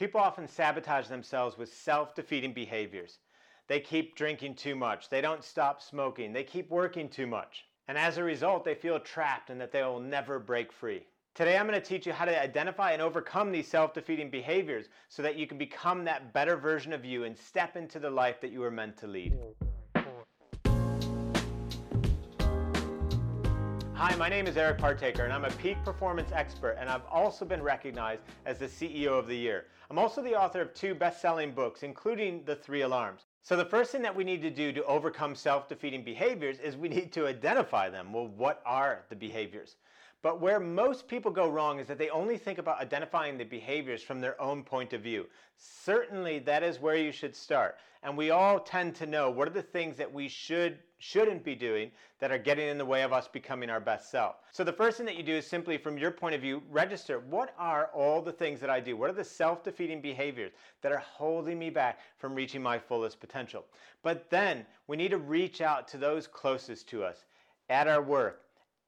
People often sabotage themselves with self defeating behaviors. They keep drinking too much, they don't stop smoking, they keep working too much. And as a result, they feel trapped and that they will never break free. Today, I'm going to teach you how to identify and overcome these self defeating behaviors so that you can become that better version of you and step into the life that you were meant to lead. Hi, my name is Eric Partaker, and I'm a peak performance expert, and I've also been recognized as the CEO of the Year. I'm also the author of two best selling books, including The Three Alarms. So, the first thing that we need to do to overcome self defeating behaviors is we need to identify them. Well, what are the behaviors? But where most people go wrong is that they only think about identifying the behaviors from their own point of view. Certainly, that is where you should start. And we all tend to know what are the things that we should shouldn't be doing that are getting in the way of us becoming our best self. So the first thing that you do is simply from your point of view, register what are all the things that I do? What are the self-defeating behaviors that are holding me back from reaching my fullest potential? But then we need to reach out to those closest to us at our work,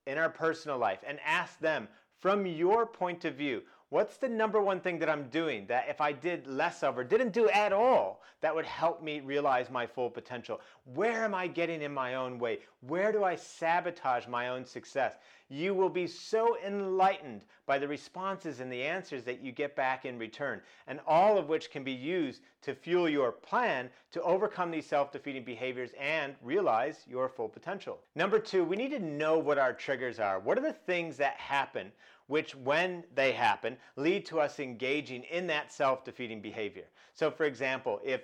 in our personal life and ask them from your point of view, what's the number one thing that I'm doing that if I did less of or didn't do at all, that would help me realize my full potential? Where am I getting in my own way? Where do I sabotage my own success? You will be so enlightened by the responses and the answers that you get back in return, and all of which can be used to fuel your plan to overcome these self defeating behaviors and realize your full potential. Number two, we need to know what our triggers are. What are the things that happen which, when they happen, lead to us engaging in that self defeating behavior? So, for example, if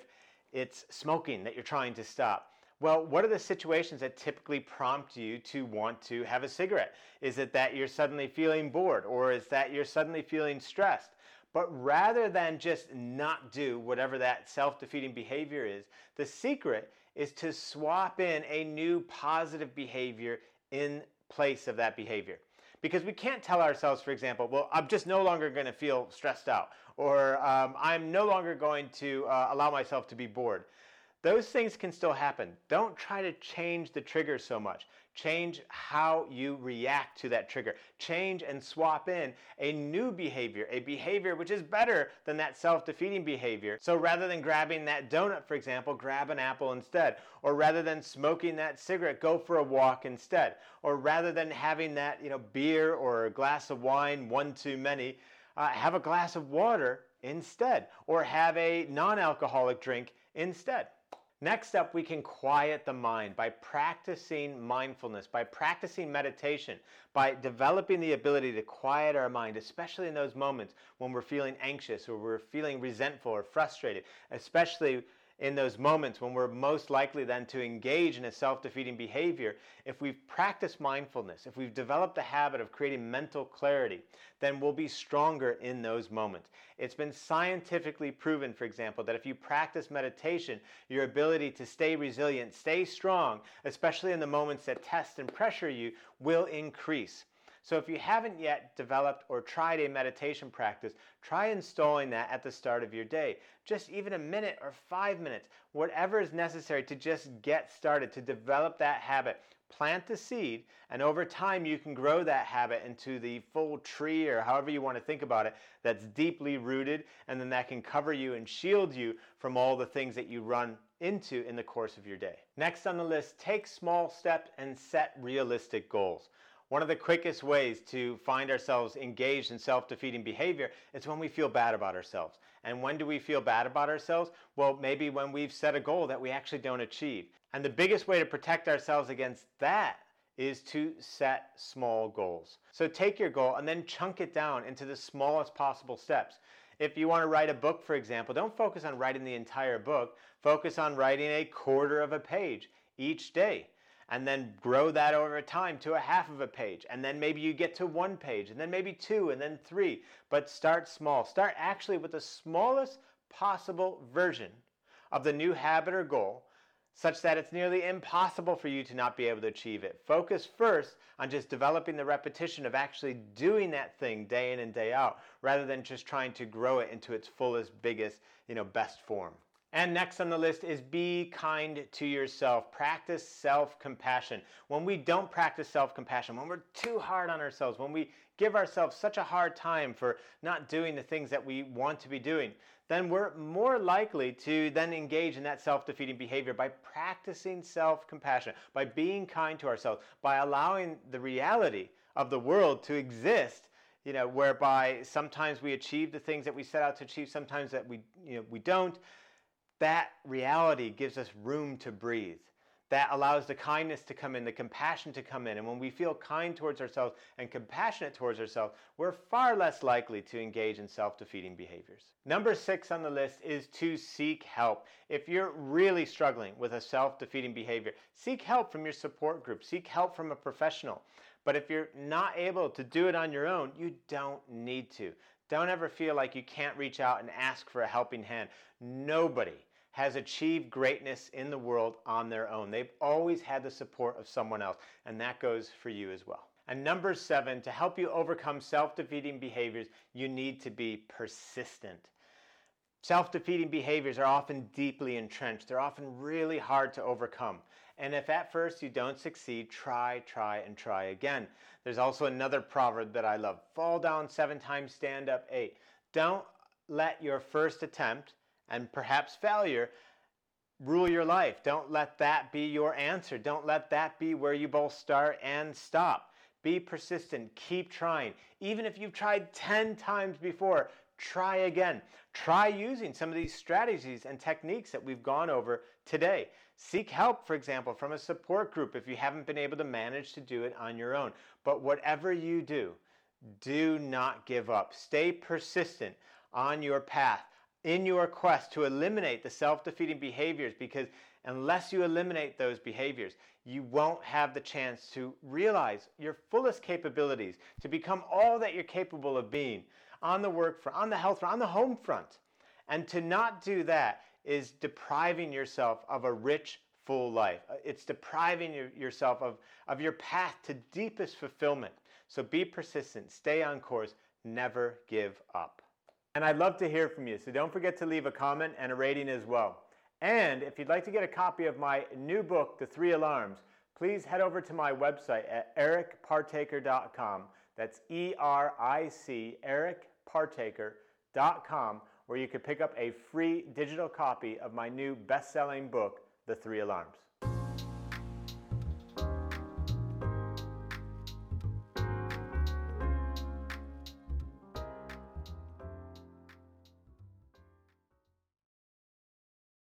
it's smoking that you're trying to stop, well, what are the situations that typically prompt you to want to have a cigarette? Is it that you're suddenly feeling bored or is that you're suddenly feeling stressed? But rather than just not do whatever that self defeating behavior is, the secret is to swap in a new positive behavior in place of that behavior. Because we can't tell ourselves, for example, well, I'm just no longer going to feel stressed out, or um, I'm no longer going to uh, allow myself to be bored. Those things can still happen. Don't try to change the trigger so much. Change how you react to that trigger. Change and swap in a new behavior, a behavior which is better than that self defeating behavior. So rather than grabbing that donut, for example, grab an apple instead. Or rather than smoking that cigarette, go for a walk instead. Or rather than having that you know, beer or a glass of wine, one too many, uh, have a glass of water instead. Or have a non alcoholic drink instead. Next up, we can quiet the mind by practicing mindfulness, by practicing meditation, by developing the ability to quiet our mind, especially in those moments when we're feeling anxious or we're feeling resentful or frustrated, especially in those moments when we're most likely then to engage in a self defeating behavior, if we've practiced mindfulness, if we've developed the habit of creating mental clarity, then we'll be stronger in those moments. It's been scientifically proven, for example, that if you practice meditation, your ability to stay resilient, stay strong, especially in the moments that test and pressure you, will increase. So if you haven't yet developed or tried a meditation practice, try installing that at the start of your day. Just even a minute or five minutes, whatever is necessary to just get started, to develop that habit. Plant the seed, and over time you can grow that habit into the full tree or however you want to think about it that's deeply rooted, and then that can cover you and shield you from all the things that you run into in the course of your day. Next on the list, take small steps and set realistic goals. One of the quickest ways to find ourselves engaged in self defeating behavior is when we feel bad about ourselves. And when do we feel bad about ourselves? Well, maybe when we've set a goal that we actually don't achieve. And the biggest way to protect ourselves against that is to set small goals. So take your goal and then chunk it down into the smallest possible steps. If you want to write a book, for example, don't focus on writing the entire book, focus on writing a quarter of a page each day and then grow that over time to a half of a page. And then maybe you get to one page, and then maybe two, and then three. But start small. Start actually with the smallest possible version of the new habit or goal such that it's nearly impossible for you to not be able to achieve it. Focus first on just developing the repetition of actually doing that thing day in and day out rather than just trying to grow it into its fullest, biggest, you know, best form. And next on the list is be kind to yourself. Practice self compassion. When we don't practice self compassion, when we're too hard on ourselves, when we give ourselves such a hard time for not doing the things that we want to be doing, then we're more likely to then engage in that self defeating behavior by practicing self compassion, by being kind to ourselves, by allowing the reality of the world to exist you know, whereby sometimes we achieve the things that we set out to achieve, sometimes that we, you know, we don't that reality gives us room to breathe. That allows the kindness to come in, the compassion to come in. And when we feel kind towards ourselves and compassionate towards ourselves, we're far less likely to engage in self defeating behaviors. Number six on the list is to seek help. If you're really struggling with a self defeating behavior, seek help from your support group, seek help from a professional. But if you're not able to do it on your own, you don't need to. Don't ever feel like you can't reach out and ask for a helping hand. Nobody has achieved greatness in the world on their own. They've always had the support of someone else, and that goes for you as well. And number seven, to help you overcome self defeating behaviors, you need to be persistent. Self defeating behaviors are often deeply entrenched, they're often really hard to overcome. And if at first you don't succeed, try, try, and try again. There's also another proverb that I love fall down seven times, stand up eight. Don't let your first attempt and perhaps failure rule your life. Don't let that be your answer. Don't let that be where you both start and stop. Be persistent. Keep trying. Even if you've tried 10 times before, try again. Try using some of these strategies and techniques that we've gone over today. Seek help, for example, from a support group if you haven't been able to manage to do it on your own. But whatever you do, do not give up. Stay persistent on your path in your quest to eliminate the self defeating behaviors because unless you eliminate those behaviors, you won't have the chance to realize your fullest capabilities, to become all that you're capable of being on the work front, on the health front, on the home front. And to not do that is depriving yourself of a rich, full life. Uh, it's depriving yourself of, of your path to deepest fulfillment. So be persistent, stay on course, never give up. And I'd love to hear from you, so don't forget to leave a comment and a rating as well. And if you'd like to get a copy of my new book, The Three Alarms, please head over to my website at ericpartaker.com. That's E R I C, ericpartaker.com, where you can pick up a free digital copy of my new best selling book, The Three Alarms.